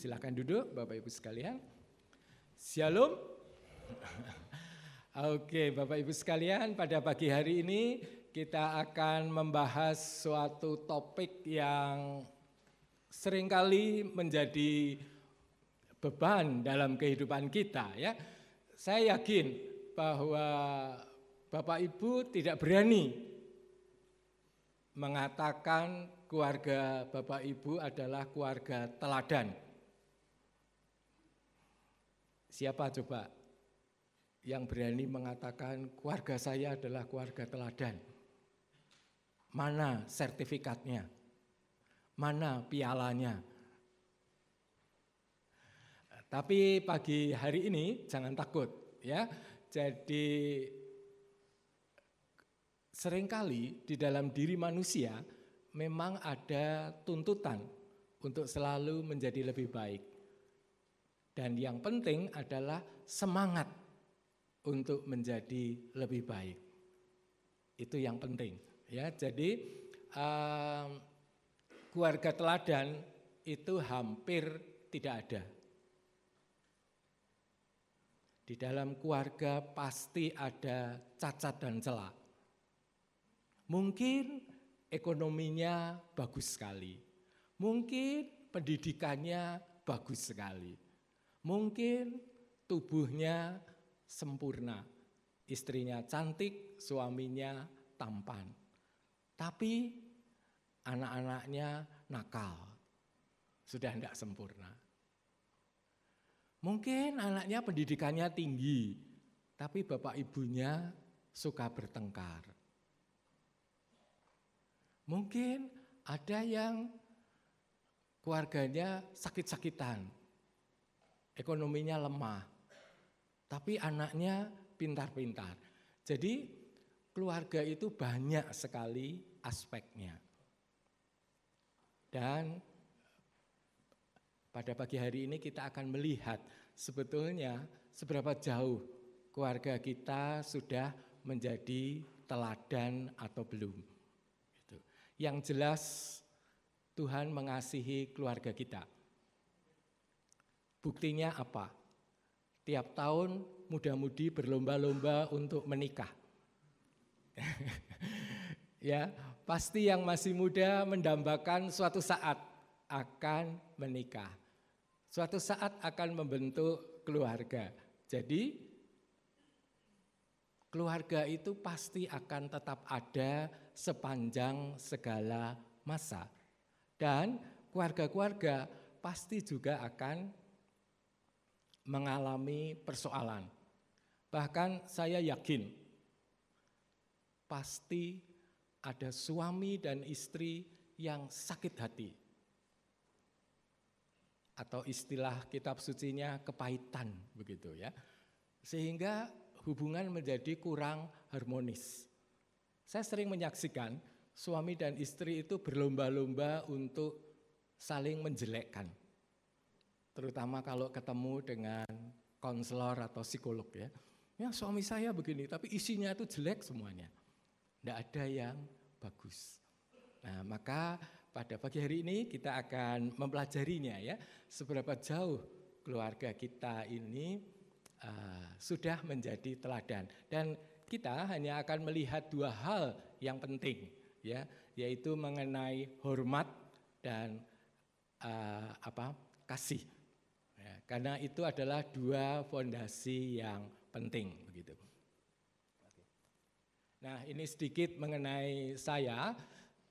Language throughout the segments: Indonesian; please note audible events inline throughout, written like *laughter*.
Silakan duduk Bapak Ibu sekalian. Shalom. *laughs* Oke, Bapak Ibu sekalian, pada pagi hari ini kita akan membahas suatu topik yang sering kali menjadi beban dalam kehidupan kita ya. Saya yakin bahwa Bapak Ibu tidak berani mengatakan keluarga Bapak Ibu adalah keluarga teladan. Siapa coba yang berani mengatakan keluarga saya adalah keluarga teladan? Mana sertifikatnya? Mana pialanya? Tapi pagi hari ini jangan takut ya. Jadi sering kali di dalam diri manusia memang ada tuntutan untuk selalu menjadi lebih baik. Dan yang penting adalah semangat untuk menjadi lebih baik. Itu yang penting. Ya, jadi um, keluarga teladan itu hampir tidak ada. Di dalam keluarga pasti ada cacat dan celah. Mungkin ekonominya bagus sekali. Mungkin pendidikannya bagus sekali. Mungkin tubuhnya sempurna. Istrinya cantik, suaminya tampan. Tapi anak-anaknya nakal. Sudah tidak sempurna. Mungkin anaknya pendidikannya tinggi, tapi bapak ibunya suka bertengkar. Mungkin ada yang keluarganya sakit-sakitan, ekonominya lemah, tapi anaknya pintar-pintar. Jadi keluarga itu banyak sekali aspeknya. Dan pada pagi hari ini kita akan melihat sebetulnya seberapa jauh keluarga kita sudah menjadi teladan atau belum. Yang jelas Tuhan mengasihi keluarga kita. Buktinya apa? Tiap tahun muda-mudi berlomba-lomba untuk menikah. *laughs* ya, pasti yang masih muda mendambakan suatu saat akan menikah. Suatu saat akan membentuk keluarga. Jadi keluarga itu pasti akan tetap ada sepanjang segala masa. Dan keluarga-keluarga pasti juga akan mengalami persoalan. Bahkan saya yakin pasti ada suami dan istri yang sakit hati. Atau istilah kitab sucinya kepahitan begitu ya. Sehingga hubungan menjadi kurang harmonis. Saya sering menyaksikan suami dan istri itu berlomba-lomba untuk saling menjelekkan. Terutama kalau ketemu dengan konselor atau psikolog ya. Ya suami saya begini, tapi isinya itu jelek semuanya. Tidak ada yang bagus. Nah maka pada pagi hari ini kita akan mempelajarinya ya. Seberapa jauh keluarga kita ini uh, sudah menjadi teladan dan kita hanya akan melihat dua hal yang penting ya yaitu mengenai hormat dan uh, apa kasih ya, karena itu adalah dua fondasi yang penting begitu. Nah ini sedikit mengenai saya.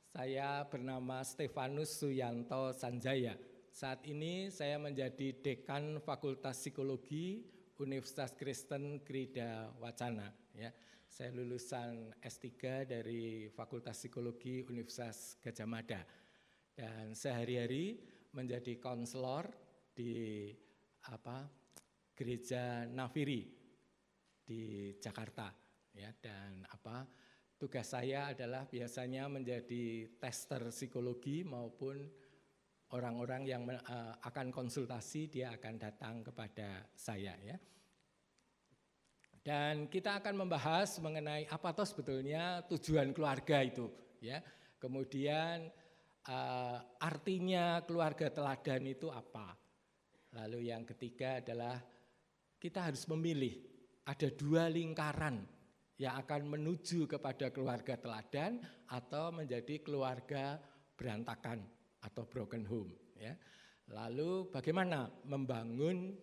Saya bernama Stefanus Suyanto Sanjaya. Saat ini saya menjadi dekan Fakultas Psikologi Universitas Kristen Krida Wacana ya. Saya lulusan S3 dari Fakultas Psikologi Universitas Gajah Mada dan sehari-hari menjadi konselor di apa Gereja Nafiri di Jakarta ya dan apa tugas saya adalah biasanya menjadi tester psikologi maupun orang-orang yang uh, akan konsultasi dia akan datang kepada saya ya. Dan kita akan membahas mengenai apa toh sebetulnya tujuan keluarga itu ya. Kemudian uh, artinya keluarga teladan itu apa? Lalu yang ketiga adalah kita harus memilih. Ada dua lingkaran yang akan menuju kepada keluarga teladan atau menjadi keluarga berantakan atau broken home. Ya. Lalu bagaimana membangun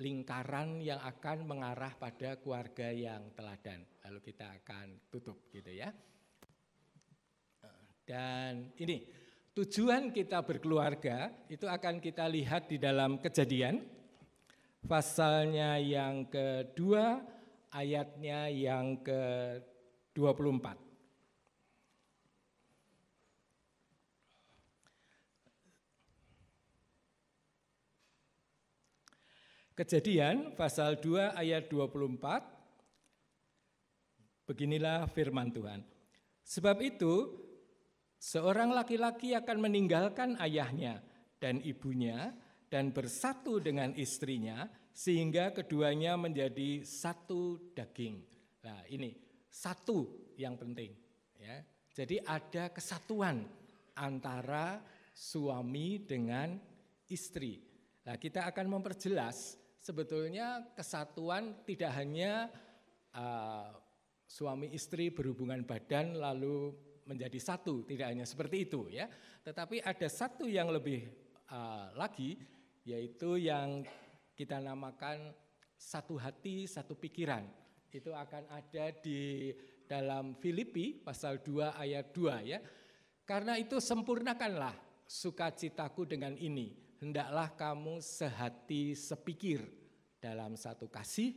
lingkaran yang akan mengarah pada keluarga yang teladan. Lalu kita akan tutup gitu ya. Dan ini tujuan kita berkeluarga itu akan kita lihat di dalam kejadian pasalnya yang kedua ayatnya yang ke-24. Kejadian pasal 2 ayat 24 Beginilah firman Tuhan. Sebab itu seorang laki-laki akan meninggalkan ayahnya dan ibunya dan bersatu dengan istrinya sehingga keduanya menjadi satu daging. Nah, ini satu yang penting ya. Jadi ada kesatuan antara suami dengan istri. Nah, kita akan memperjelas sebetulnya kesatuan tidak hanya uh, suami istri berhubungan badan lalu menjadi satu, tidak hanya seperti itu ya. Tetapi ada satu yang lebih uh, lagi yaitu yang kita namakan satu hati, satu pikiran. Itu akan ada di dalam Filipi pasal 2 ayat 2 ya. Karena itu sempurnakanlah sukacitaku dengan ini. Hendaklah kamu sehati sepikir dalam satu kasih,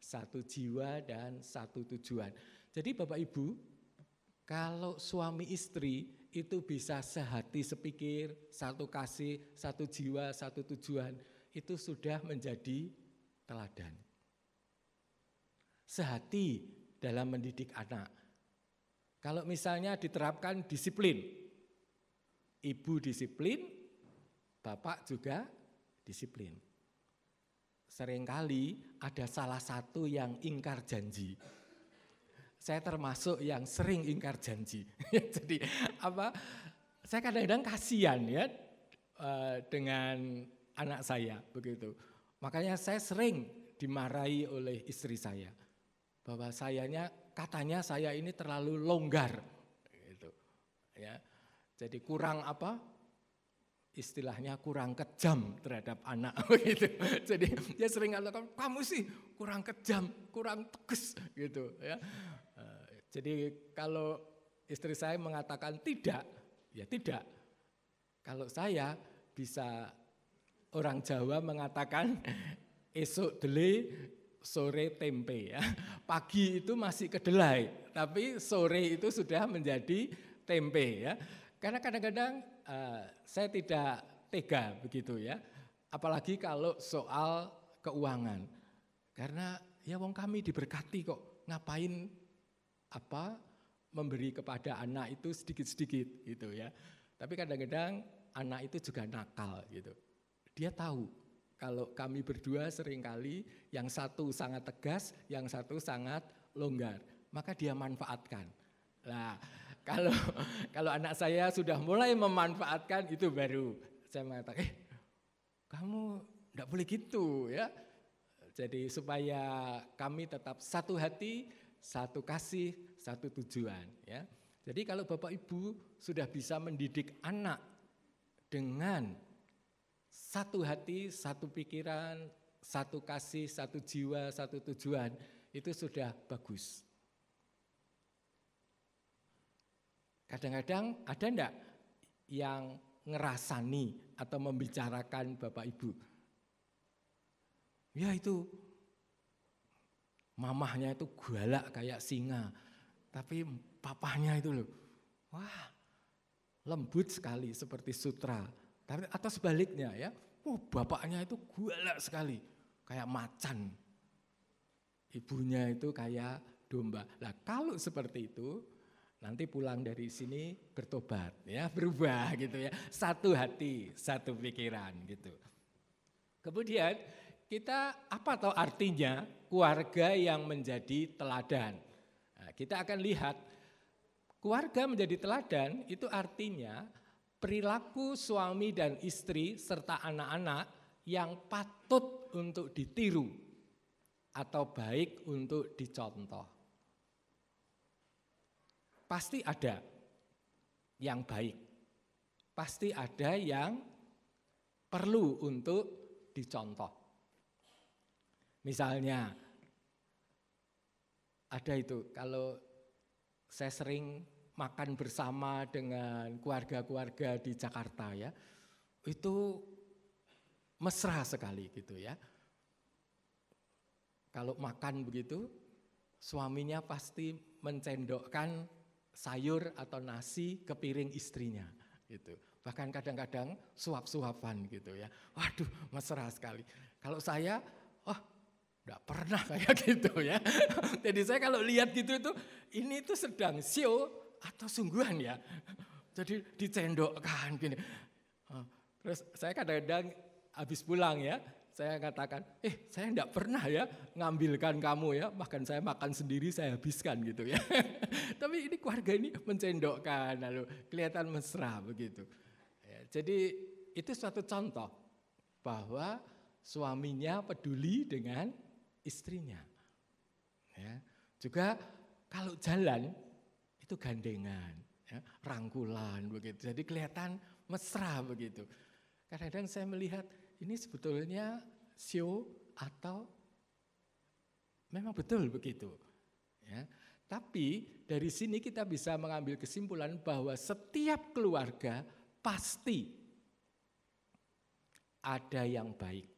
satu jiwa dan satu tujuan. Jadi Bapak Ibu, kalau suami istri itu bisa sehati sepikir, satu kasih, satu jiwa, satu tujuan, itu sudah menjadi teladan. Sehati dalam mendidik anak. Kalau misalnya diterapkan disiplin, ibu disiplin, bapak juga disiplin. Seringkali ada salah satu yang ingkar janji. Saya termasuk yang sering ingkar janji. *laughs* Jadi apa? Saya kadang-kadang kasihan ya eh, dengan anak saya begitu. Makanya saya sering dimarahi oleh istri saya bahwa sayanya katanya saya ini terlalu longgar gitu. Ya. Jadi kurang apa? Istilahnya kurang kejam terhadap anak begitu. *laughs* Jadi dia sering katakan kamu sih kurang kejam, kurang tegas gitu ya. Eh, jadi kalau istri saya mengatakan tidak, ya tidak. Kalau saya bisa orang Jawa mengatakan esok dele sore tempe ya. Pagi itu masih kedelai, tapi sore itu sudah menjadi tempe ya. Karena kadang-kadang uh, saya tidak tega begitu ya. Apalagi kalau soal keuangan. Karena ya wong kami diberkati kok, ngapain apa memberi kepada anak itu sedikit-sedikit gitu ya. Tapi kadang-kadang anak itu juga nakal gitu. Dia tahu kalau kami berdua sering kali yang satu sangat tegas, yang satu sangat longgar. Maka dia manfaatkan. Nah, kalau kalau anak saya sudah mulai memanfaatkan itu baru saya mengatakan, eh kamu tidak boleh gitu ya. Jadi supaya kami tetap satu hati, satu kasih, satu tujuan ya. Jadi kalau Bapak Ibu sudah bisa mendidik anak dengan satu hati, satu pikiran, satu kasih, satu jiwa, satu tujuan, itu sudah bagus. Kadang-kadang ada enggak yang ngerasani atau membicarakan Bapak Ibu? Ya itu mamahnya itu galak kayak singa, tapi papahnya itu loh, wah lembut sekali seperti sutra tapi atau sebaliknya ya, oh bapaknya itu galak sekali, kayak macan. Ibunya itu kayak domba. Nah kalau seperti itu, nanti pulang dari sini bertobat ya, *laughs* berubah gitu ya. Satu hati, satu pikiran gitu. Kemudian kita apa tahu artinya keluarga yang menjadi teladan. Nah, kita akan lihat keluarga menjadi teladan itu artinya perilaku suami dan istri serta anak-anak yang patut untuk ditiru atau baik untuk dicontoh. Pasti ada yang baik, pasti ada yang perlu untuk dicontoh. Misalnya, ada itu kalau saya sering makan bersama dengan keluarga-keluarga di Jakarta ya, itu mesra sekali gitu ya. Kalau makan begitu, suaminya pasti mencendokkan sayur atau nasi ke piring istrinya gitu. Bahkan kadang-kadang suap-suapan gitu ya. Waduh, mesra sekali. Kalau saya, oh enggak pernah kayak *laughs* gitu ya. Jadi saya kalau lihat gitu itu, ini itu sedang show atau sungguhan ya. Jadi dicendokkan gini. Terus saya kadang-kadang habis pulang ya, saya katakan, eh saya tidak pernah ya ngambilkan kamu ya, bahkan saya makan sendiri saya habiskan gitu ya. *laughs* Tapi ini keluarga ini mencendokkan, lalu kelihatan mesra begitu. Ya, jadi itu suatu contoh bahwa suaminya peduli dengan istrinya. Ya. Juga kalau jalan itu gandengan, ya, rangkulan begitu. Jadi kelihatan mesra begitu. Kadang-kadang saya melihat ini sebetulnya show atau memang betul begitu. Ya. Tapi dari sini kita bisa mengambil kesimpulan bahwa setiap keluarga pasti ada yang baik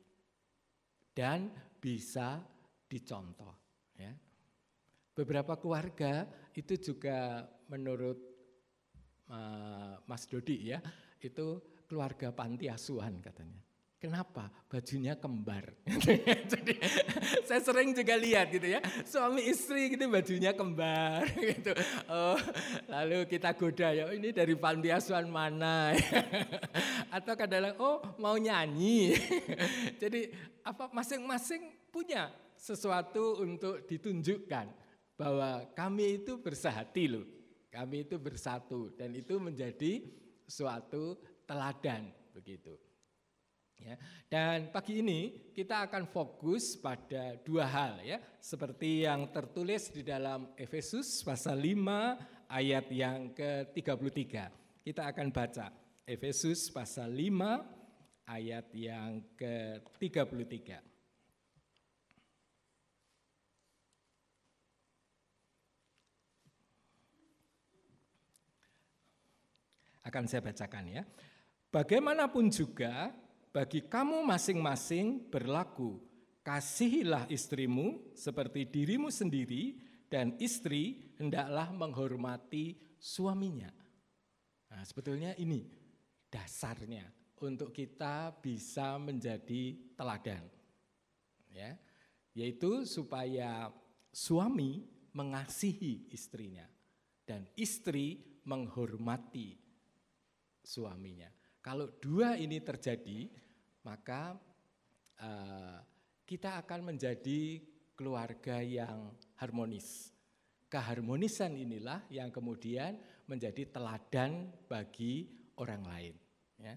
dan bisa dicontoh. Ya. Beberapa keluarga itu juga menurut uh, Mas Dodi ya, itu keluarga panti asuhan katanya. Kenapa? Bajunya kembar. *laughs* Jadi saya sering juga lihat gitu ya, suami istri gitu bajunya kembar *laughs* gitu. Oh, lalu kita goda ya, oh, ini dari panti asuhan mana? *laughs* Atau kadang oh mau nyanyi. Jadi apa masing-masing punya sesuatu untuk ditunjukkan bahwa kami itu bersahati loh. Kami itu bersatu dan itu menjadi suatu teladan begitu. Ya. Dan pagi ini kita akan fokus pada dua hal ya, seperti yang tertulis di dalam Efesus pasal 5 ayat yang ke-33. Kita akan baca Efesus pasal 5 ayat yang ke-33. Akan saya bacakan ya. Bagaimanapun juga bagi kamu masing-masing berlaku, kasihilah istrimu seperti dirimu sendiri, dan istri hendaklah menghormati suaminya. Nah, sebetulnya ini dasarnya untuk kita bisa menjadi teladan. Ya, yaitu supaya suami mengasihi istrinya dan istri menghormati suaminya. Kalau dua ini terjadi, maka uh, kita akan menjadi keluarga yang harmonis. Keharmonisan inilah yang kemudian menjadi teladan bagi orang lain. Ya.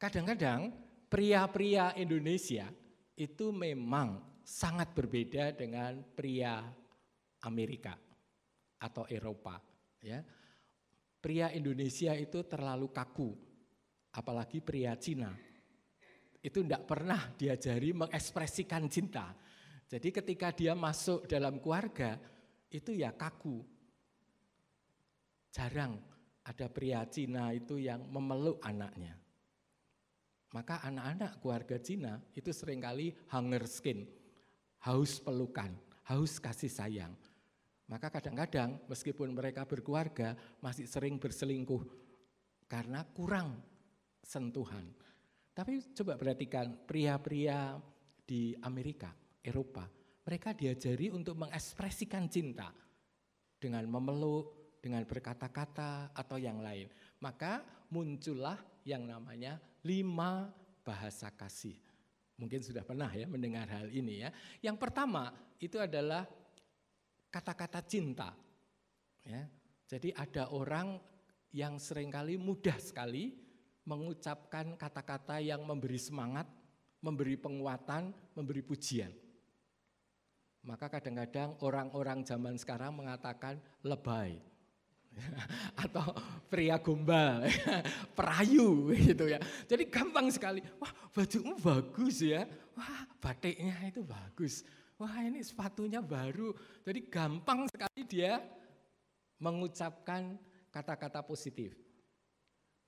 Kadang-kadang pria-pria Indonesia itu memang sangat berbeda dengan pria Amerika atau Eropa. Ya pria Indonesia itu terlalu kaku, apalagi pria Cina. Itu tidak pernah diajari mengekspresikan cinta. Jadi ketika dia masuk dalam keluarga, itu ya kaku. Jarang ada pria Cina itu yang memeluk anaknya. Maka anak-anak keluarga Cina itu sering kali hunger skin, haus pelukan, haus kasih sayang. Maka kadang-kadang meskipun mereka berkeluarga masih sering berselingkuh karena kurang sentuhan. Tapi coba perhatikan pria-pria di Amerika, Eropa, mereka diajari untuk mengekspresikan cinta dengan memeluk, dengan berkata-kata atau yang lain. Maka muncullah yang namanya lima bahasa kasih. Mungkin sudah pernah ya mendengar hal ini ya. Yang pertama itu adalah kata-kata cinta. Ya. Jadi ada orang yang sering kali mudah sekali mengucapkan kata-kata yang memberi semangat, memberi penguatan, memberi pujian. Maka kadang-kadang orang-orang zaman sekarang mengatakan lebay *laughs* atau pria gombal, *laughs* perayu gitu ya. Jadi gampang sekali. Wah, bajumu bagus ya. Wah, batiknya itu bagus. Wah, ini sepatunya baru. Jadi gampang sekali dia mengucapkan kata-kata positif.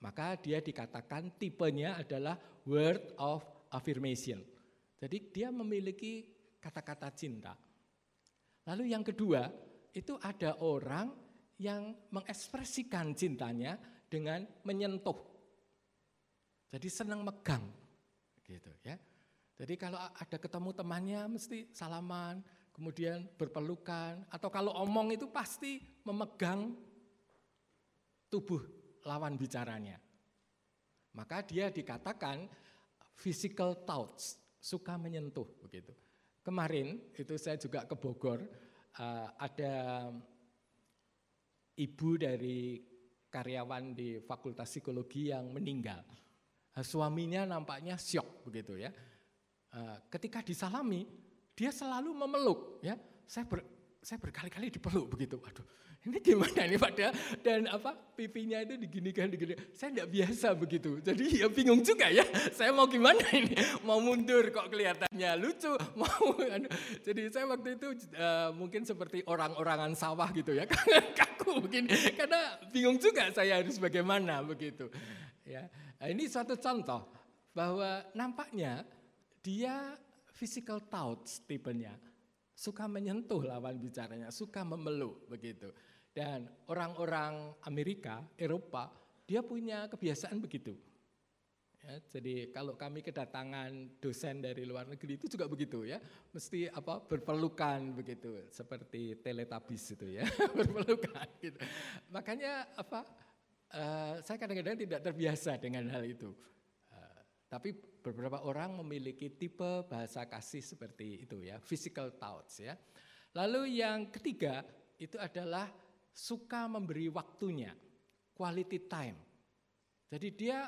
Maka dia dikatakan tipenya adalah word of affirmation. Jadi dia memiliki kata-kata cinta. Lalu yang kedua, itu ada orang yang mengekspresikan cintanya dengan menyentuh. Jadi senang megang gitu ya. Jadi kalau ada ketemu temannya mesti salaman, kemudian berpelukan atau kalau omong itu pasti memegang tubuh lawan bicaranya. Maka dia dikatakan physical touch, suka menyentuh begitu. Kemarin itu saya juga ke Bogor, uh, ada ibu dari karyawan di Fakultas Psikologi yang meninggal. Suaminya nampaknya syok begitu ya. Uh, ketika disalami, dia selalu memeluk ya. Saya ber, saya berkali-kali dipeluk begitu. Aduh, ini gimana ini pada dan apa pipinya itu diginikan digini. Saya tidak biasa begitu. Jadi ya bingung juga ya. Saya mau gimana ini? Mau mundur kok kelihatannya lucu. Mau anu. jadi saya waktu itu uh, mungkin seperti orang-orangan sawah gitu ya. *laughs* Kaku mungkin karena bingung juga saya harus bagaimana begitu. Ya. Nah, ini suatu contoh bahwa nampaknya dia physical touch tipenya suka menyentuh lawan bicaranya, suka memeluk begitu. Dan orang-orang Amerika, Eropa, dia punya kebiasaan begitu. Ya, jadi kalau kami kedatangan dosen dari luar negeri itu juga begitu ya, mesti apa berpelukan begitu, seperti teletabis itu ya, *laughs* berpelukan gitu. Makanya apa? Uh, saya kadang-kadang tidak terbiasa dengan hal itu. Uh, tapi beberapa orang memiliki tipe bahasa kasih seperti itu ya, physical touch ya. Lalu yang ketiga itu adalah suka memberi waktunya, quality time. Jadi dia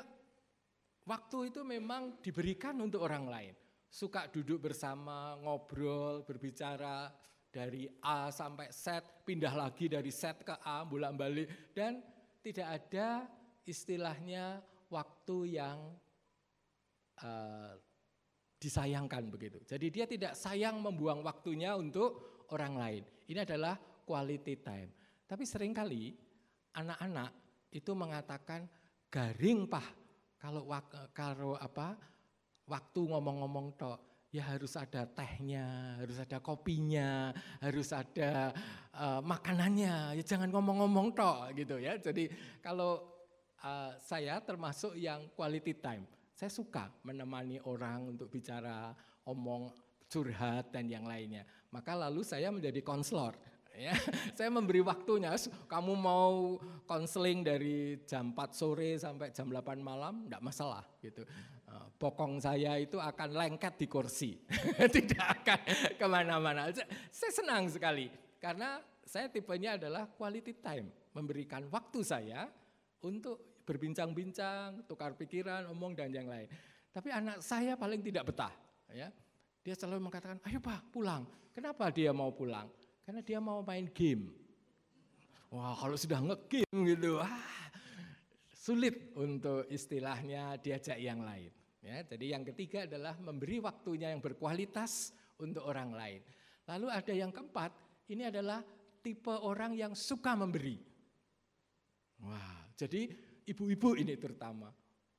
waktu itu memang diberikan untuk orang lain. Suka duduk bersama, ngobrol, berbicara dari A sampai Z, pindah lagi dari Z ke A, bolak-balik dan tidak ada istilahnya waktu yang uh, disayangkan begitu. Jadi dia tidak sayang membuang waktunya untuk orang lain. Ini adalah quality time. Tapi sering kali anak-anak itu mengatakan garing pah kalau kalau apa waktu ngomong-ngomong tok ya harus ada tehnya, harus ada kopinya, harus ada uh, makanannya. Ya jangan ngomong-ngomong tok gitu ya. Jadi kalau uh, saya termasuk yang quality time saya suka menemani orang untuk bicara, omong, curhat dan yang lainnya. Maka lalu saya menjadi konselor. Ya, *laughs* saya memberi waktunya. Kamu mau konseling dari jam 4 sore sampai jam 8 malam, tidak masalah gitu. Eh, bokong saya itu akan lengket di kursi, *laughs* tidak akan ke mana-mana. Saya senang sekali karena saya tipenya adalah quality time, memberikan waktu saya untuk berbincang-bincang, tukar pikiran, omong dan yang lain. Tapi anak saya paling tidak betah, ya. Dia selalu mengatakan, "Ayo Pak, pulang." Kenapa dia mau pulang? Karena dia mau main game. Wah, kalau sudah ngegame gitu, ah, sulit untuk istilahnya diajak yang lain. Ya, jadi yang ketiga adalah memberi waktunya yang berkualitas untuk orang lain. Lalu ada yang keempat, ini adalah tipe orang yang suka memberi. Wah, jadi ibu-ibu ini terutama.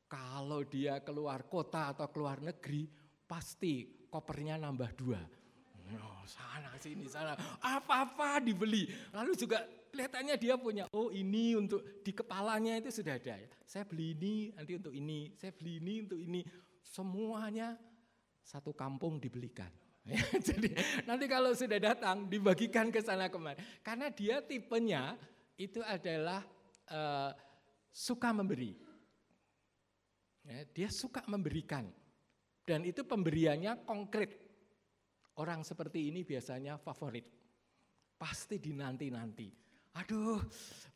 Kalau dia keluar kota atau keluar negeri, pasti kopernya nambah dua. Oh, sana sini sana apa-apa dibeli. Lalu juga kelihatannya dia punya oh ini untuk di kepalanya itu sudah ada ya. Saya beli ini nanti untuk ini, saya beli ini untuk ini. Semuanya satu kampung dibelikan. *laughs* Ya, jadi nanti kalau sudah datang dibagikan ke sana kemari. Karena dia tipenya itu adalah uh, suka memberi. Ya, dia suka memberikan. Dan itu pemberiannya konkret. Orang seperti ini biasanya favorit. Pasti dinanti-nanti. aduh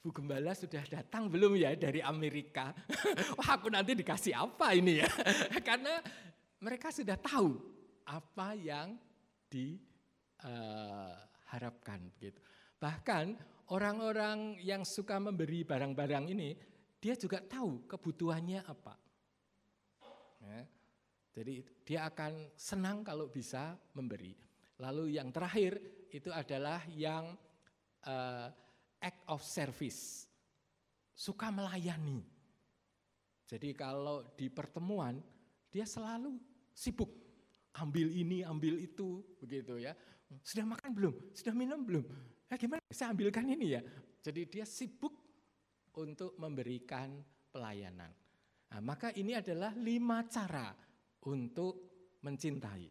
Bu Gembala sudah datang belum ya dari Amerika? *laughs* Wah aku nanti dikasih apa ini ya? *laughs* Karena mereka sudah tahu apa yang diharapkan. Uh, gitu. Bahkan orang-orang yang suka memberi barang-barang ini, dia juga tahu kebutuhannya apa. Ya. Jadi dia akan senang kalau bisa memberi. Lalu yang terakhir itu adalah yang uh, act of service, suka melayani. Jadi kalau di pertemuan dia selalu sibuk, ambil ini, ambil itu, begitu ya. Sudah makan belum? Sudah minum belum? Ya gimana? Saya ambilkan ini ya. Jadi dia sibuk untuk memberikan pelayanan. Nah, maka ini adalah lima cara untuk mencintai.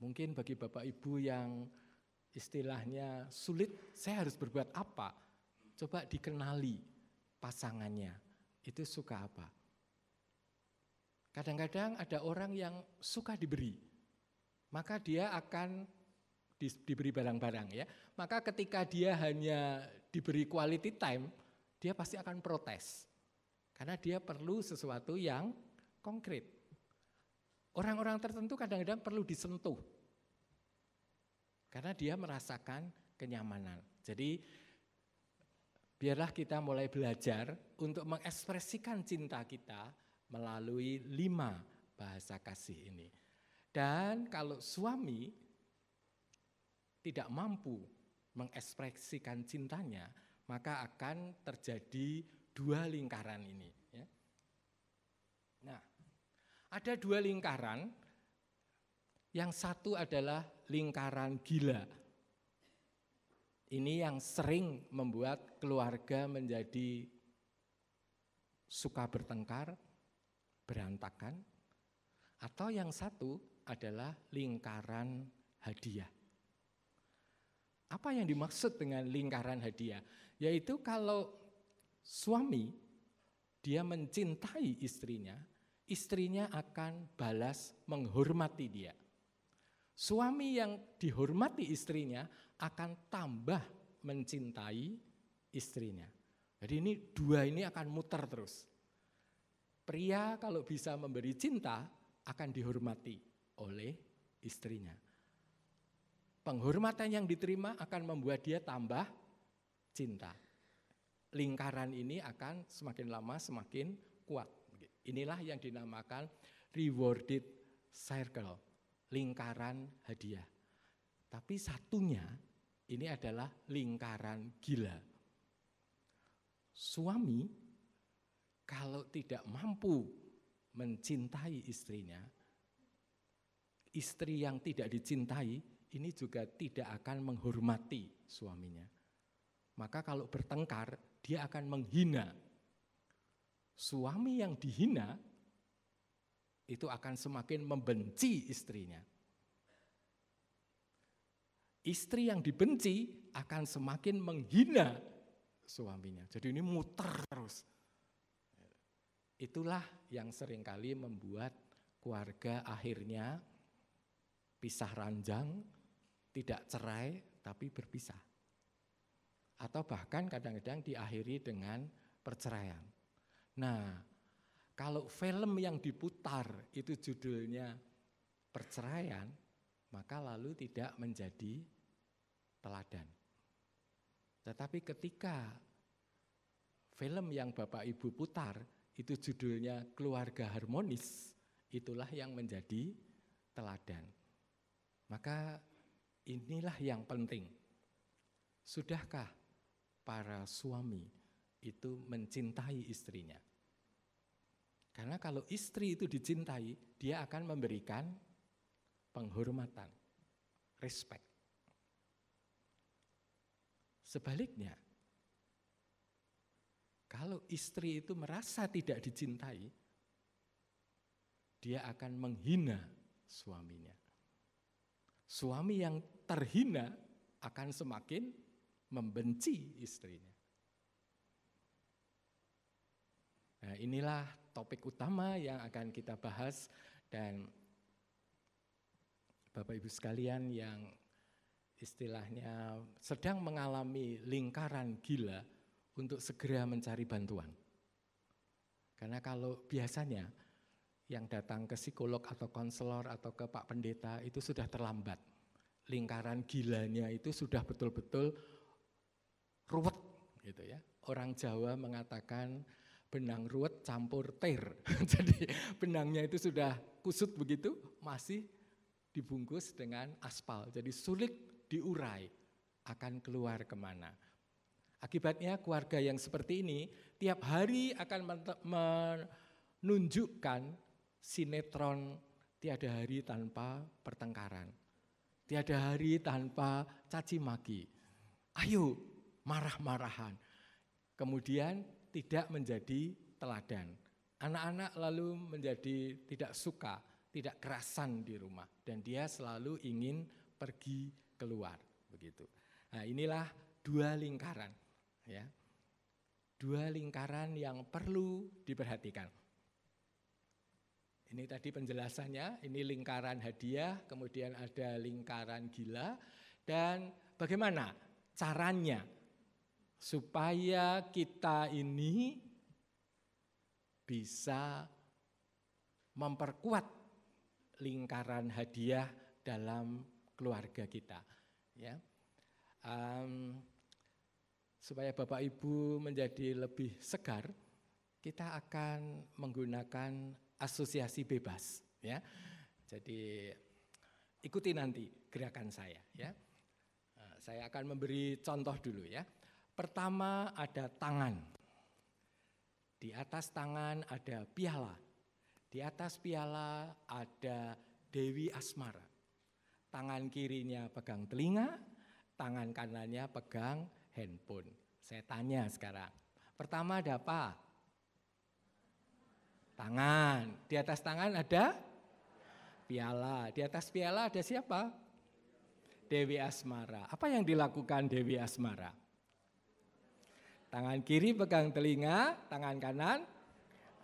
Mungkin bagi Bapak Ibu yang istilahnya sulit, saya harus berbuat apa? Coba dikenali pasangannya, itu suka apa? Kadang-kadang ada orang yang suka diberi, maka dia akan di, diberi barang-barang ya. Maka ketika dia hanya diberi quality time, dia pasti akan protes. Karena dia perlu sesuatu yang konkret. Orang-orang tertentu kadang-kadang perlu disentuh. Karena dia merasakan kenyamanan. Jadi biarlah kita mulai belajar untuk mengekspresikan cinta kita melalui lima bahasa kasih ini. Dan kalau suami tidak mampu mengekspresikan cintanya, maka akan terjadi dua lingkaran ini. Ya. Nah, ada dua lingkaran yang satu adalah lingkaran gila. Ini yang sering membuat keluarga menjadi suka bertengkar, berantakan. Atau yang satu adalah lingkaran hadiah. Apa yang dimaksud dengan lingkaran hadiah? Yaitu kalau suami dia mencintai istrinya, istrinya akan balas menghormati dia. Suami yang dihormati istrinya akan tambah mencintai istrinya. Jadi ini dua ini akan muter terus. Pria kalau bisa memberi cinta akan dihormati oleh istrinya. Penghormatan yang diterima akan membuat dia tambah cinta. Lingkaran ini akan semakin lama semakin kuat. Inilah yang dinamakan rewarded circle lingkaran hadiah. Tapi satunya ini adalah lingkaran gila. Suami kalau tidak mampu mencintai istrinya, istri yang tidak dicintai ini juga tidak akan menghormati suaminya. Maka kalau bertengkar, dia akan menghina. Suami yang dihina itu akan semakin membenci istrinya. Istri yang dibenci akan semakin menghina suaminya. Jadi ini muter terus. Itulah yang sering kali membuat keluarga akhirnya pisah ranjang, tidak cerai tapi berpisah. Atau bahkan kadang-kadang diakhiri dengan perceraian. Nah, kalau film yang diputar itu judulnya perceraian, maka lalu tidak menjadi teladan. Tetapi ketika film yang Bapak Ibu putar itu judulnya keluarga harmonis, itulah yang menjadi teladan. Maka inilah yang penting. Sudahkah para suami itu mencintai istrinya? Karena kalau istri itu dicintai, dia akan memberikan penghormatan, respect. Sebaliknya, kalau istri itu merasa tidak dicintai, dia akan menghina suaminya. Suami yang terhina akan semakin membenci istrinya. Nah, inilah topik utama yang akan kita bahas dan Bapak Ibu sekalian yang istilahnya sedang mengalami lingkaran gila untuk segera mencari bantuan. Karena kalau biasanya yang datang ke psikolog atau konselor atau ke Pak Pendeta itu sudah terlambat. Lingkaran gilanya itu sudah betul-betul ruwet gitu ya. Orang Jawa mengatakan benang ruwet campur ter. *laughs* Jadi benangnya itu sudah kusut begitu, masih dibungkus dengan aspal. Jadi sulit diurai akan keluar ke mana. Akibatnya keluarga yang seperti ini tiap hari akan menunjukkan sinetron tiada hari tanpa pertengkaran. Tiada hari tanpa caci maki. Ayo marah-marahan. Kemudian tidak menjadi teladan. Anak-anak lalu menjadi tidak suka, tidak kerasan di rumah dan dia selalu ingin pergi keluar begitu. Nah, inilah dua lingkaran ya. Dua lingkaran yang perlu diperhatikan. Ini tadi penjelasannya, ini lingkaran hadiah, kemudian ada lingkaran gila dan bagaimana caranya supaya kita ini bisa memperkuat lingkaran hadiah dalam keluarga kita. Ya, um, supaya Bapak Ibu menjadi lebih segar, kita akan menggunakan asosiasi bebas. Ya, jadi ikuti nanti gerakan saya. Ya, saya akan memberi contoh dulu ya. Pertama ada tangan. Di atas tangan ada piala. Di atas piala ada Dewi Asmara. Tangan kirinya pegang telinga, tangan kanannya pegang handphone. Saya tanya sekarang, pertama ada apa? Tangan. Di atas tangan ada piala. Di atas piala ada siapa? Dewi Asmara. Apa yang dilakukan Dewi Asmara? Tangan kiri pegang telinga, tangan kanan.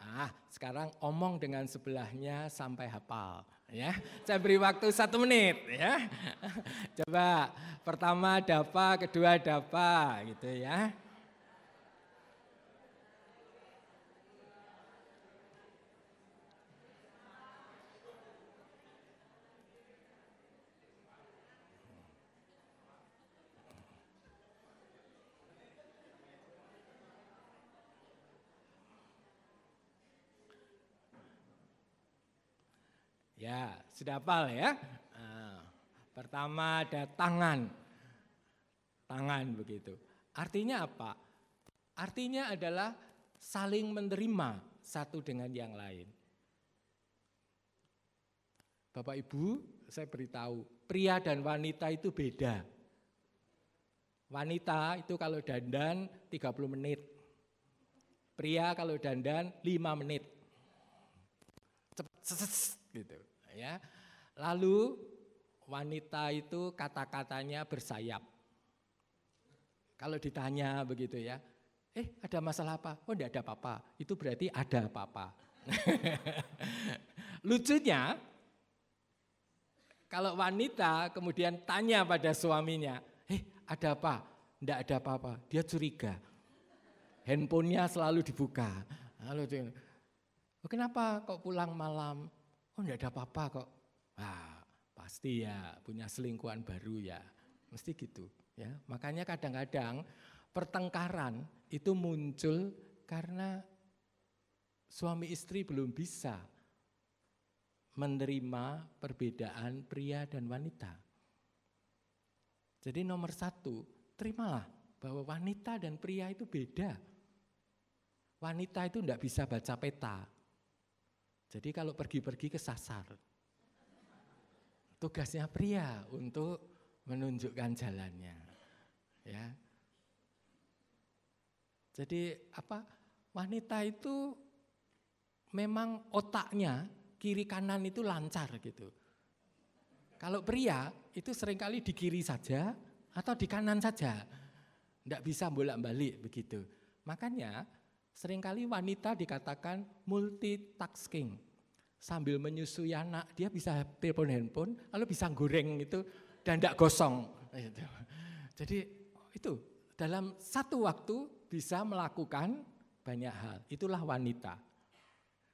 Ah, sekarang omong dengan sebelahnya sampai hafal ya. Saya beri waktu satu menit ya. *laughs* Coba pertama dapa, kedua dapa gitu ya. Ya, sudah hafal ya. Nah, pertama ada tangan. Tangan begitu. Artinya apa? Artinya adalah saling menerima satu dengan yang lain. Bapak Ibu, saya beritahu, pria dan wanita itu beda. Wanita itu kalau dandan 30 menit. Pria kalau dandan 5 menit. Cepet, gitu ya. Lalu wanita itu kata-katanya bersayap. Kalau ditanya begitu ya, eh ada masalah apa? Oh tidak ada apa-apa, itu berarti ada apa-apa. *laughs* Lucunya, kalau wanita kemudian tanya pada suaminya, eh ada apa? Tidak ada apa-apa, dia curiga. Handphonenya selalu dibuka. Lalu oh, kenapa kok pulang malam? Oh enggak ada apa-apa kok. Wah, pasti ya punya selingkuhan baru ya. Mesti gitu ya. Makanya kadang-kadang pertengkaran itu muncul karena suami istri belum bisa menerima perbedaan pria dan wanita. Jadi nomor satu, terimalah bahwa wanita dan pria itu beda. Wanita itu tidak bisa baca peta, jadi kalau pergi-pergi kesasar. Tugasnya pria untuk menunjukkan jalannya. Ya. Jadi apa? Wanita itu memang otaknya kiri kanan itu lancar gitu. Kalau pria itu sering kali di kiri saja atau di kanan saja. Tidak bisa bolak-balik begitu. Makanya Seringkali wanita dikatakan multitasking. Sambil menyusui anak, dia bisa telepon handphone, lalu bisa goreng itu dan tidak gosong. Gitu. Jadi itu dalam satu waktu bisa melakukan banyak hal. Itulah wanita.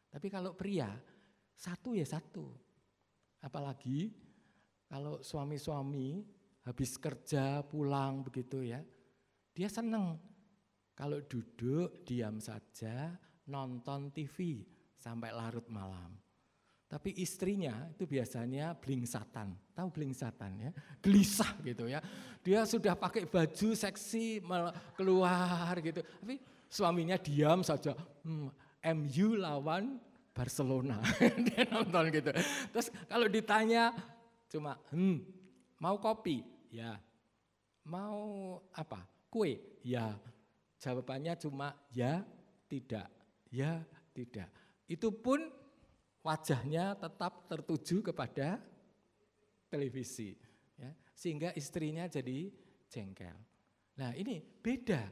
Tapi kalau pria, satu ya satu. Apalagi kalau suami-suami habis kerja pulang begitu ya, dia senang kalau duduk diam saja nonton TV sampai larut malam. Tapi istrinya itu biasanya blingsatan, tahu blingsatan ya, gelisah gitu ya. Dia sudah pakai baju seksi keluar gitu, tapi suaminya diam saja. Hmm, MU lawan Barcelona, *laughs* dia nonton gitu. Terus kalau ditanya cuma, hmm, mau kopi? Ya. Mau apa? Kue? Ya. Jawabannya cuma ya, tidak, ya, tidak. Itu pun wajahnya tetap tertuju kepada televisi. Ya, sehingga istrinya jadi jengkel. Nah ini beda.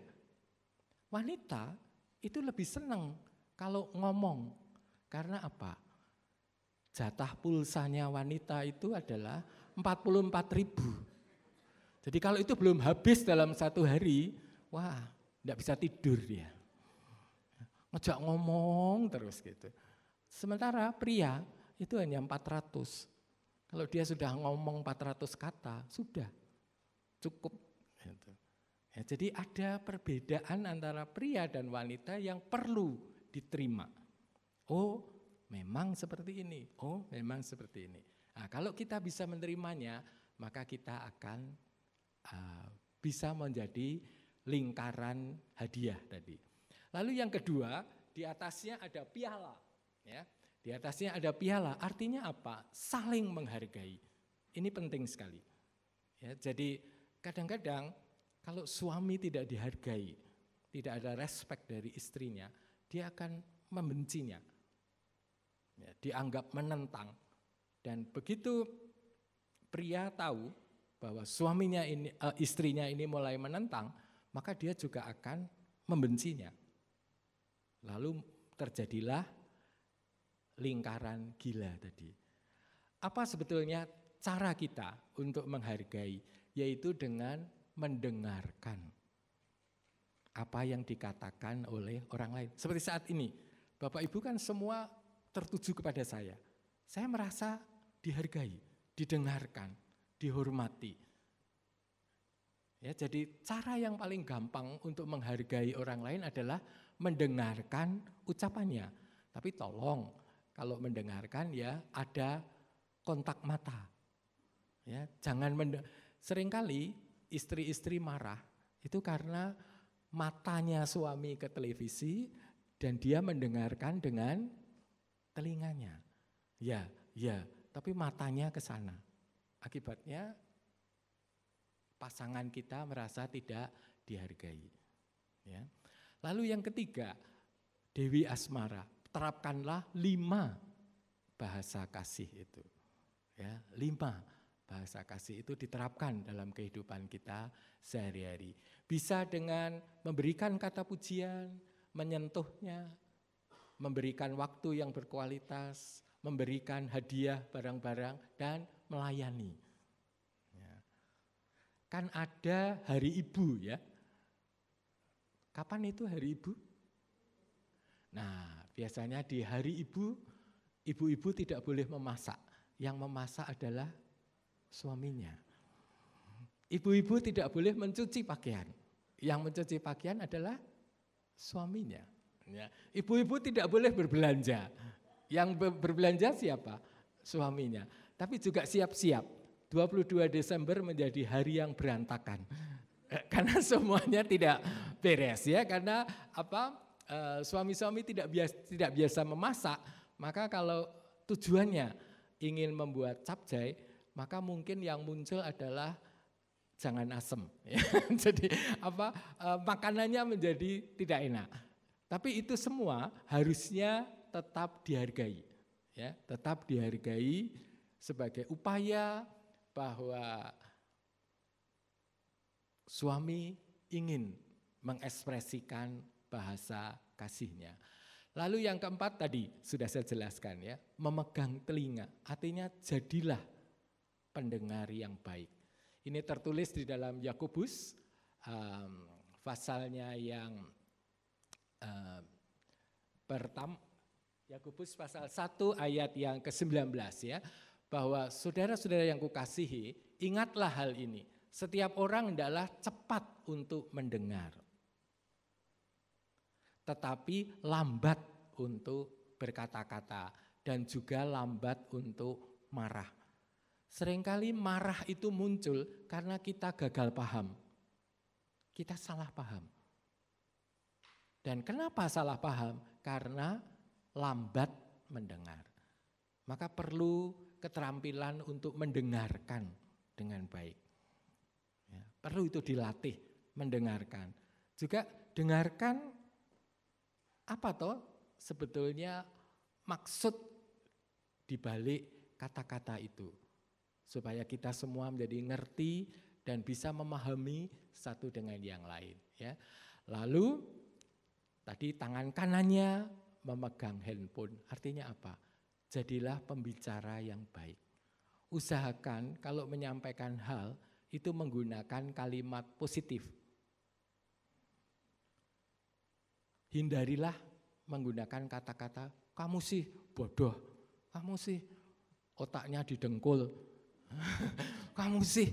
Wanita itu lebih senang kalau ngomong. Karena apa? Jatah pulsanya wanita itu adalah 44 ribu. Jadi kalau itu belum habis dalam satu hari, wah, tidak bisa tidur dia. Ngejak ngomong terus gitu. Sementara pria itu hanya 400. Kalau dia sudah ngomong 400 kata, sudah cukup. Gitu. Ya, jadi ada perbedaan antara pria dan wanita yang perlu diterima. Oh, memang seperti ini. Oh, memang seperti ini. Nah, kalau kita bisa menerimanya, maka kita akan uh, bisa menjadi lingkaran hadiah tadi. Lalu yang kedua, di atasnya ada piala. Ya, di atasnya ada piala, artinya apa? Saling menghargai. Ini penting sekali. Ya, jadi kadang-kadang kalau suami tidak dihargai, tidak ada respect dari istrinya, dia akan membencinya. Ya, dianggap menentang. Dan begitu pria tahu bahwa suaminya ini, uh, istrinya ini mulai menentang, maka dia juga akan membencinya. Lalu terjadilah lingkaran gila tadi. Apa sebetulnya cara kita untuk menghargai? Yaitu dengan mendengarkan apa yang dikatakan oleh orang lain. Seperti saat ini, Bapak Ibu kan semua tertuju kepada saya. Saya merasa dihargai, didengarkan, dihormati. Ya, jadi cara yang paling gampang untuk menghargai orang lain adalah mendengarkan ucapannya. Tapi tolong kalau mendengarkan ya ada kontak mata. Ya, jangan sering kali istri-istri marah itu karena matanya suami ke televisi dan dia mendengarkan dengan telinganya. Ya, ya, tapi matanya ke sana. Akibatnya pasangan kita merasa tidak dihargai. Ya. Lalu yang ketiga, Dewi Asmara terapkanlah lima bahasa kasih itu. Ya, lima bahasa kasih itu diterapkan dalam kehidupan kita sehari-hari. Bisa dengan memberikan kata pujian, menyentuhnya, memberikan waktu yang berkualitas, memberikan hadiah barang-barang, dan melayani. Ya. Kan ada hari ibu ya. Kapan itu hari ibu? Nah, biasanya di hari ibu, ibu-ibu tidak boleh memasak. Yang memasak adalah suaminya. Ibu-ibu tidak boleh mencuci pakaian. Yang mencuci pakaian adalah suaminya. Ya. Ibu-ibu tidak boleh berbelanja. Yang berbelanja siapa? Suaminya. Tapi juga siap-siap. 22 Desember menjadi hari yang berantakan. Eh, karena *laughs* semuanya tidak beres ya. Karena apa? Eh, suami-suami tidak biasa, tidak biasa memasak, maka kalau tujuannya ingin membuat capcay, maka mungkin yang muncul adalah jangan asem. *laughs* Ya. Jadi apa uh, makanannya menjadi tidak enak. Tapi itu semua harusnya tetap dihargai, ya, tetap dihargai sebagai upaya bahwa suami ingin mengekspresikan bahasa kasihnya. Lalu yang keempat tadi sudah saya jelaskan ya, memegang telinga. Artinya jadilah pendengar yang baik. Ini tertulis di dalam Yakobus um, pasalnya yang um, pertama Yakobus pasal 1 ayat yang ke-19 ya bahwa saudara-saudara yang kukasihi ingatlah hal ini setiap orang adalah cepat untuk mendengar tetapi lambat untuk berkata-kata dan juga lambat untuk marah. Seringkali marah itu muncul karena kita gagal paham. Kita salah paham. Dan kenapa salah paham? Karena lambat mendengar. Maka perlu keterampilan untuk mendengarkan dengan baik. Ya, perlu itu dilatih, mendengarkan. Juga dengarkan apa toh sebetulnya maksud dibalik kata-kata itu supaya kita semua menjadi ngerti dan bisa memahami satu dengan yang lain ya. Lalu tadi tangan kanannya memegang handphone. Artinya apa? Jadilah pembicara yang baik. Usahakan kalau menyampaikan hal itu menggunakan kalimat positif. Hindarilah menggunakan kata-kata kamu sih bodoh, kamu sih otaknya didengkul, *laughs* Kamu sih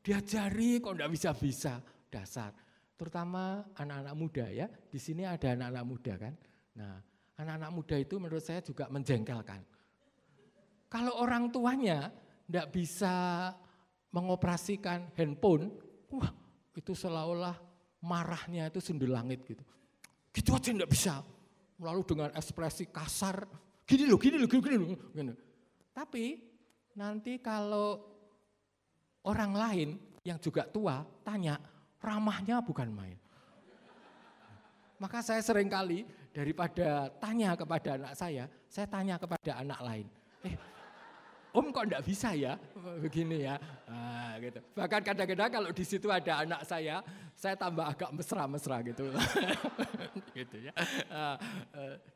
diajari kok enggak bisa-bisa dasar. Terutama anak-anak muda ya. Di sini ada anak-anak muda kan. Nah, anak-anak muda itu menurut saya juga menjengkelkan. Kalau orang tuanya enggak bisa mengoperasikan handphone, wah itu seolah-olah marahnya itu sundul langit gitu. Gitu aja enggak bisa. Lalu dengan ekspresi kasar, gini loh, gini loh, gini loh. Gini. Tapi Nanti kalau orang lain yang juga tua tanya, ramahnya bukan main. Maka saya sering kali daripada tanya kepada anak saya, saya tanya kepada anak lain. Eh, Om kok enggak bisa ya *laughs* begini ya, nah, gitu. Bahkan kadang-kadang kalau di situ ada anak saya, saya tambah agak mesra-mesra gitu, *laughs* gitu ya. Nah,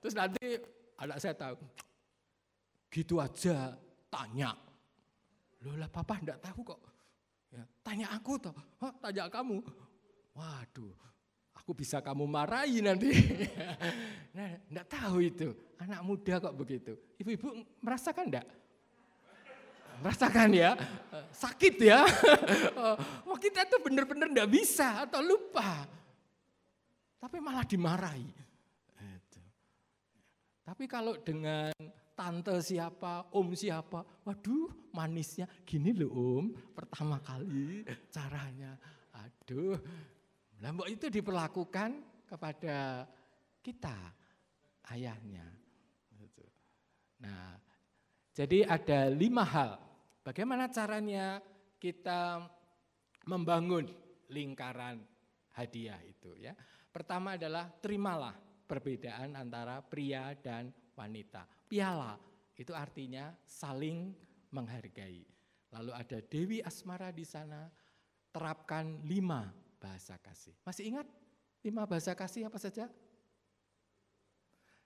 terus nanti anak saya tahu, gitu aja tanya, Loh lah papa enggak tahu kok. Ya, tanya aku toh, oh, tanya kamu. Waduh, aku bisa kamu marahi nanti. *laughs* nah, enggak tahu itu. Anak muda kok begitu. Ibu-ibu merasakan enggak? Merasakan ya? Sakit ya? Wah kita tuh benar-benar enggak bisa atau lupa. Tapi malah dimarahi. Tapi kalau dengan tante siapa, om siapa. Waduh, manisnya gini loh om, pertama kali caranya. Aduh, lambok itu diperlakukan kepada kita, ayahnya. Nah, jadi ada lima hal. Bagaimana caranya kita membangun lingkaran hadiah itu ya. Pertama adalah terimalah perbedaan antara pria dan wanita. Piala itu artinya saling menghargai. Lalu ada Dewi Asmara di sana, terapkan lima bahasa kasih. Masih ingat lima bahasa kasih apa saja?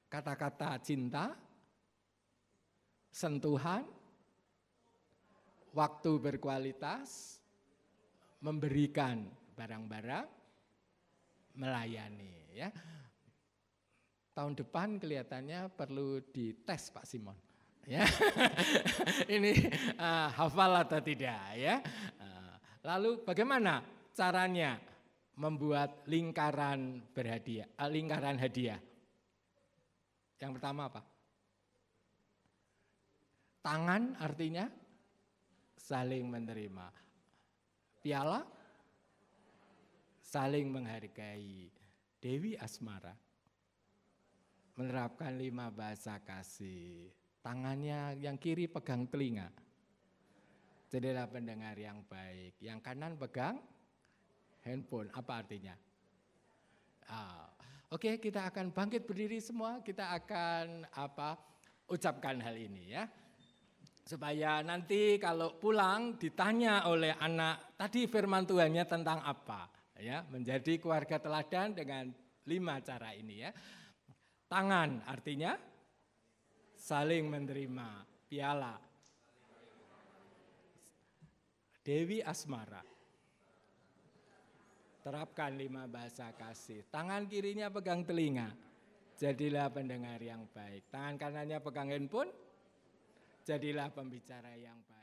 Kata-kata cinta, sentuhan, waktu berkualitas, memberikan barang-barang, melayani. Ya, tahun depan kelihatannya perlu dites Pak Simon. Ya, *laughs* ini uh, hafal atau tidak ya. Uh, lalu bagaimana caranya membuat lingkaran berhadiah, uh, lingkaran hadiah? Yang pertama apa? Tangan artinya saling menerima. Piala saling menghargai. Dewi Asmara menerapkan lima bahasa kasih. Tangannya yang kiri pegang telinga. Jadilah pendengar yang baik. Yang kanan pegang handphone. Apa artinya? Ah, Oke, kita akan bangkit berdiri semua. Kita akan apa? Ucapkan hal ini ya. Supaya nanti kalau pulang ditanya oleh anak, tadi firman Tuhannya tentang apa? Ya, menjadi keluarga teladan dengan lima cara ini ya. Tangan artinya saling menerima. Piala. Dewi Asmara Terapkan lima bahasa kasih. Tangan kirinya pegang telinga. Jadilah pendengar yang baik. Tangan kanannya pegang handphone. Jadilah pembicara yang baik.